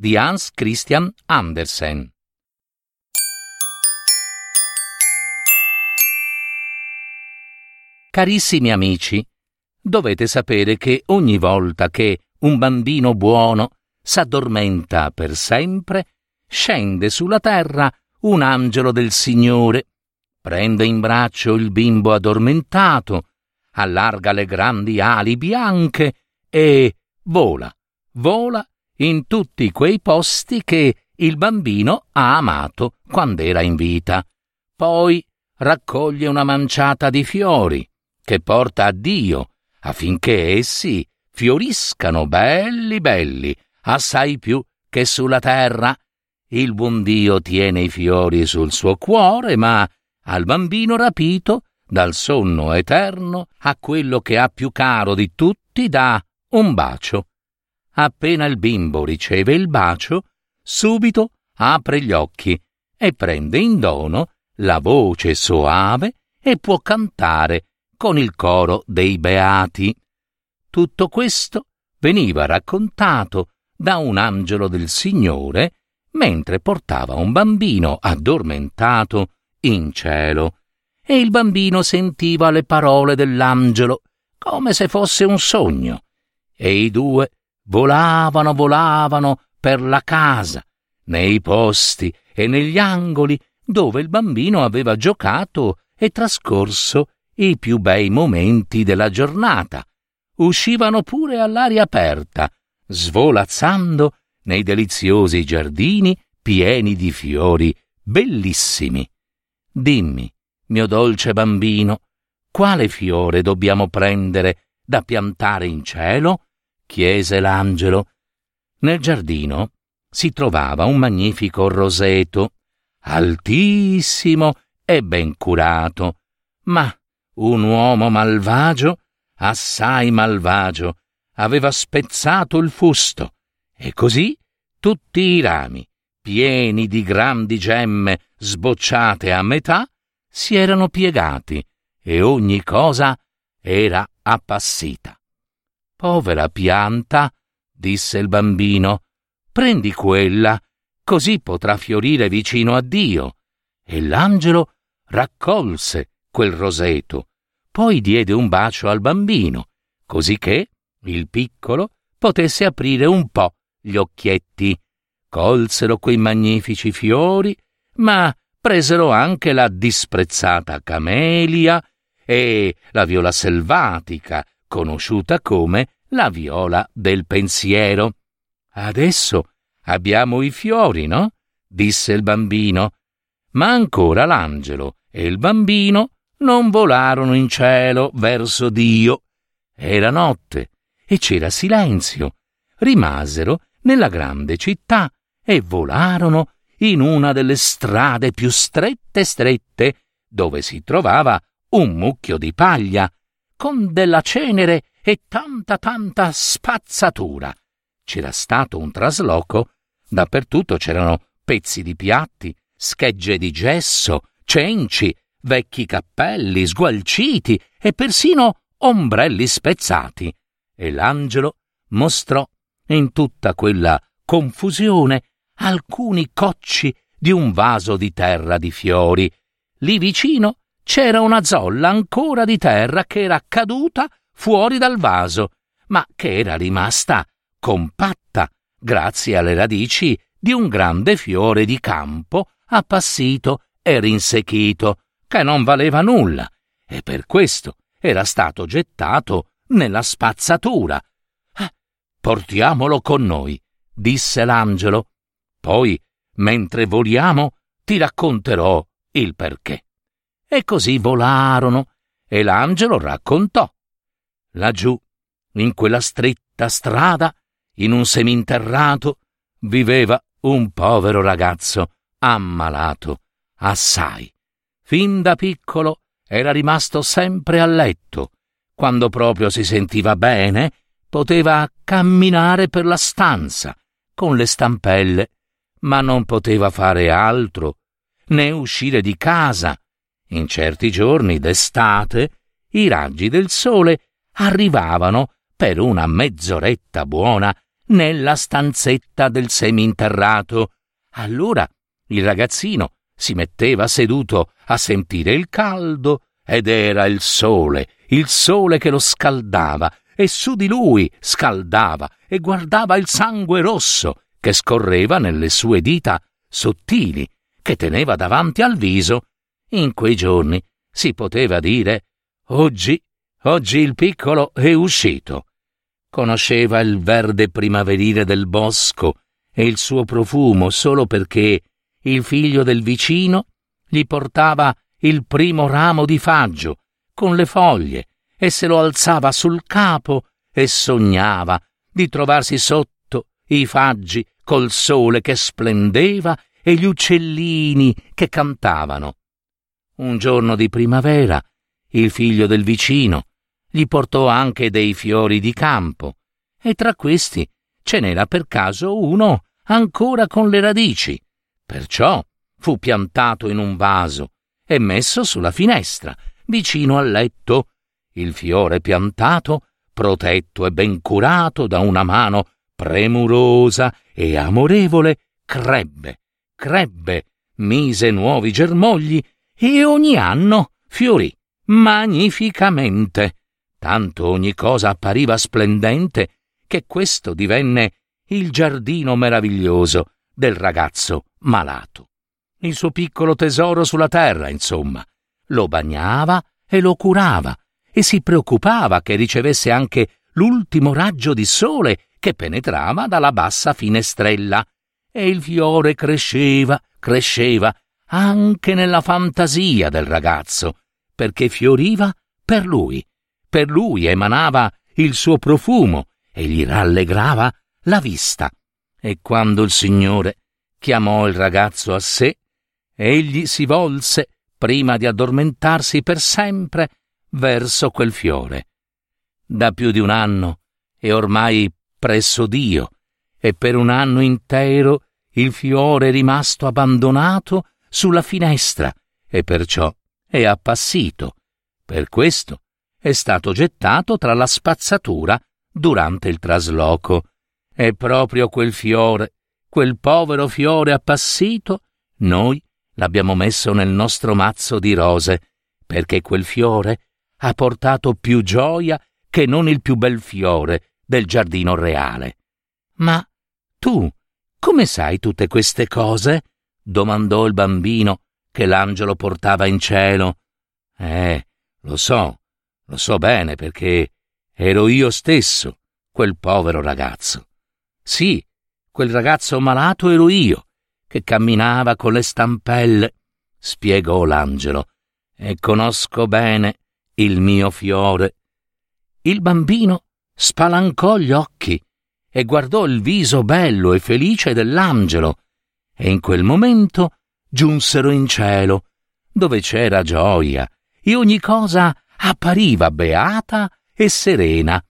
di Hans Christian Andersen. Carissimi amici, dovete sapere che ogni volta che un bambino buono s'addormenta per sempre, scende sulla terra un angelo del Signore, prende in braccio il bimbo addormentato, allarga le grandi ali bianche e vola, vola in tutti quei posti che il bambino ha amato quando era in vita. Poi raccoglie una manciata di fiori che porta a Dio affinché essi fioriscano belli belli, assai più che sulla terra. Il buon Dio tiene i fiori sul suo cuore, ma al bambino rapito dal sonno eterno a quello che ha più caro di tutti dà un bacio appena il bimbo riceve il bacio, subito apre gli occhi e prende in dono la voce soave e può cantare con il coro dei beati. Tutto questo veniva raccontato da un angelo del Signore mentre portava un bambino addormentato in cielo e il bambino sentiva le parole dell'angelo come se fosse un sogno e i due volavano, volavano per la casa, nei posti e negli angoli dove il bambino aveva giocato e trascorso i più bei momenti della giornata. Uscivano pure all'aria aperta, svolazzando nei deliziosi giardini pieni di fiori bellissimi. Dimmi, mio dolce bambino, quale fiore dobbiamo prendere da piantare in cielo? Chiese l'angelo. Nel giardino si trovava un magnifico roseto, altissimo e ben curato, ma un uomo malvagio, assai malvagio, aveva spezzato il fusto, e così tutti i rami, pieni di grandi gemme sbocciate a metà, si erano piegati e ogni cosa era appassita. Povera pianta, disse il bambino, prendi quella, così potrà fiorire vicino a Dio. E l'angelo raccolse quel roseto, poi diede un bacio al bambino, così che il piccolo potesse aprire un po' gli occhietti. Colsero quei magnifici fiori, ma presero anche la disprezzata camelia e la viola selvatica, conosciuta come la viola del pensiero. Adesso abbiamo i fiori, no? disse il bambino. Ma ancora l'angelo e il bambino non volarono in cielo verso Dio. Era notte e c'era silenzio. Rimasero nella grande città e volarono in una delle strade più strette strette, dove si trovava un mucchio di paglia con della cenere e tanta tanta spazzatura. C'era stato un trasloco, dappertutto c'erano pezzi di piatti, schegge di gesso, cenci, vecchi cappelli sgualciti e persino ombrelli spezzati. E l'angelo mostrò in tutta quella confusione alcuni cocci di un vaso di terra di fiori. Lì vicino c'era una zolla ancora di terra che era caduta fuori dal vaso, ma che era rimasta compatta grazie alle radici di un grande fiore di campo appassito e rinsecchito, che non valeva nulla, e per questo era stato gettato nella spazzatura. Eh, portiamolo con noi, disse l'angelo. Poi, mentre voliamo, ti racconterò il perché. E così volarono e l'angelo raccontò. Laggiù, in quella stretta strada, in un seminterrato, viveva un povero ragazzo ammalato, assai. Fin da piccolo era rimasto sempre a letto. Quando proprio si sentiva bene, poteva camminare per la stanza con le stampelle, ma non poteva fare altro, né uscire di casa. In certi giorni d'estate i raggi del sole arrivavano per una mezz'oretta buona nella stanzetta del seminterrato. Allora il ragazzino si metteva seduto a sentire il caldo ed era il sole, il sole che lo scaldava e su di lui scaldava e guardava il sangue rosso che scorreva nelle sue dita sottili che teneva davanti al viso. In quei giorni si poteva dire oggi, oggi il piccolo è uscito conosceva il verde primaverile del bosco e il suo profumo solo perché il figlio del vicino gli portava il primo ramo di faggio con le foglie e se lo alzava sul capo e sognava di trovarsi sotto i faggi col sole che splendeva e gli uccellini che cantavano. Un giorno di primavera il figlio del vicino gli portò anche dei fiori di campo, e tra questi ce n'era per caso uno ancora con le radici. Perciò fu piantato in un vaso e messo sulla finestra, vicino al letto. Il fiore piantato, protetto e ben curato da una mano premurosa e amorevole, crebbe, crebbe, mise nuovi germogli e ogni anno fiorì magnificamente. Tanto ogni cosa appariva splendente che questo divenne il giardino meraviglioso del ragazzo malato. Il suo piccolo tesoro sulla terra, insomma, lo bagnava e lo curava e si preoccupava che ricevesse anche l'ultimo raggio di sole che penetrava dalla bassa finestrella. E il fiore cresceva, cresceva anche nella fantasia del ragazzo, perché fioriva per lui per lui emanava il suo profumo e gli rallegrava la vista. E quando il Signore chiamò il ragazzo a sé, egli si volse, prima di addormentarsi per sempre, verso quel fiore. Da più di un anno è ormai presso Dio, e per un anno intero il fiore è rimasto abbandonato sulla finestra, e perciò è appassito. Per questo è stato gettato tra la spazzatura durante il trasloco. E proprio quel fiore, quel povero fiore appassito, noi l'abbiamo messo nel nostro mazzo di rose, perché quel fiore ha portato più gioia che non il più bel fiore del giardino reale. Ma tu come sai tutte queste cose? Domandò il bambino che l'angelo portava in cielo. Eh, lo so, lo so bene perché ero io stesso, quel povero ragazzo. Sì, quel ragazzo malato ero io, che camminava con le stampelle, spiegò l'angelo, e conosco bene il mio fiore. Il bambino spalancò gli occhi e guardò il viso bello e felice dell'angelo, e in quel momento giunsero in cielo, dove c'era gioia e ogni cosa appariva beata e serena.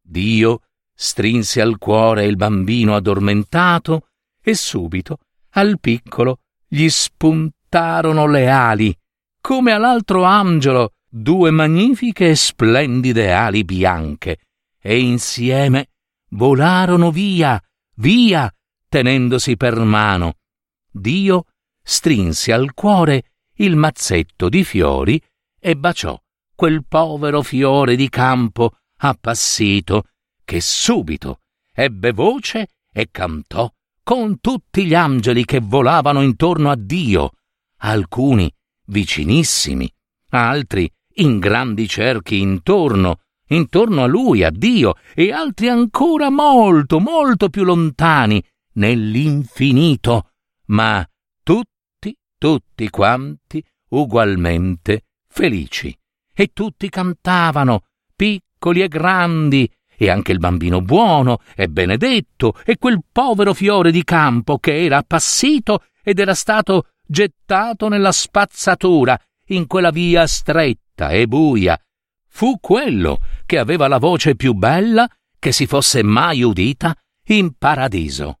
Dio strinse al cuore il bambino addormentato e subito al piccolo gli spuntarono le ali, come all'altro angelo due magnifiche e splendide ali bianche, e insieme volarono via, via, tenendosi per mano. Dio strinse al cuore il mazzetto di fiori e baciò quel povero fiore di campo appassito, che subito ebbe voce e cantò con tutti gli angeli che volavano intorno a Dio, alcuni vicinissimi, altri in grandi cerchi intorno, intorno a lui, a Dio, e altri ancora molto, molto più lontani, nell'infinito, ma tutti, tutti quanti ugualmente felici e tutti cantavano, piccoli e grandi, e anche il bambino buono e benedetto e quel povero fiore di campo che era appassito ed era stato gettato nella spazzatura in quella via stretta e buia. Fu quello che aveva la voce più bella che si fosse mai udita in paradiso.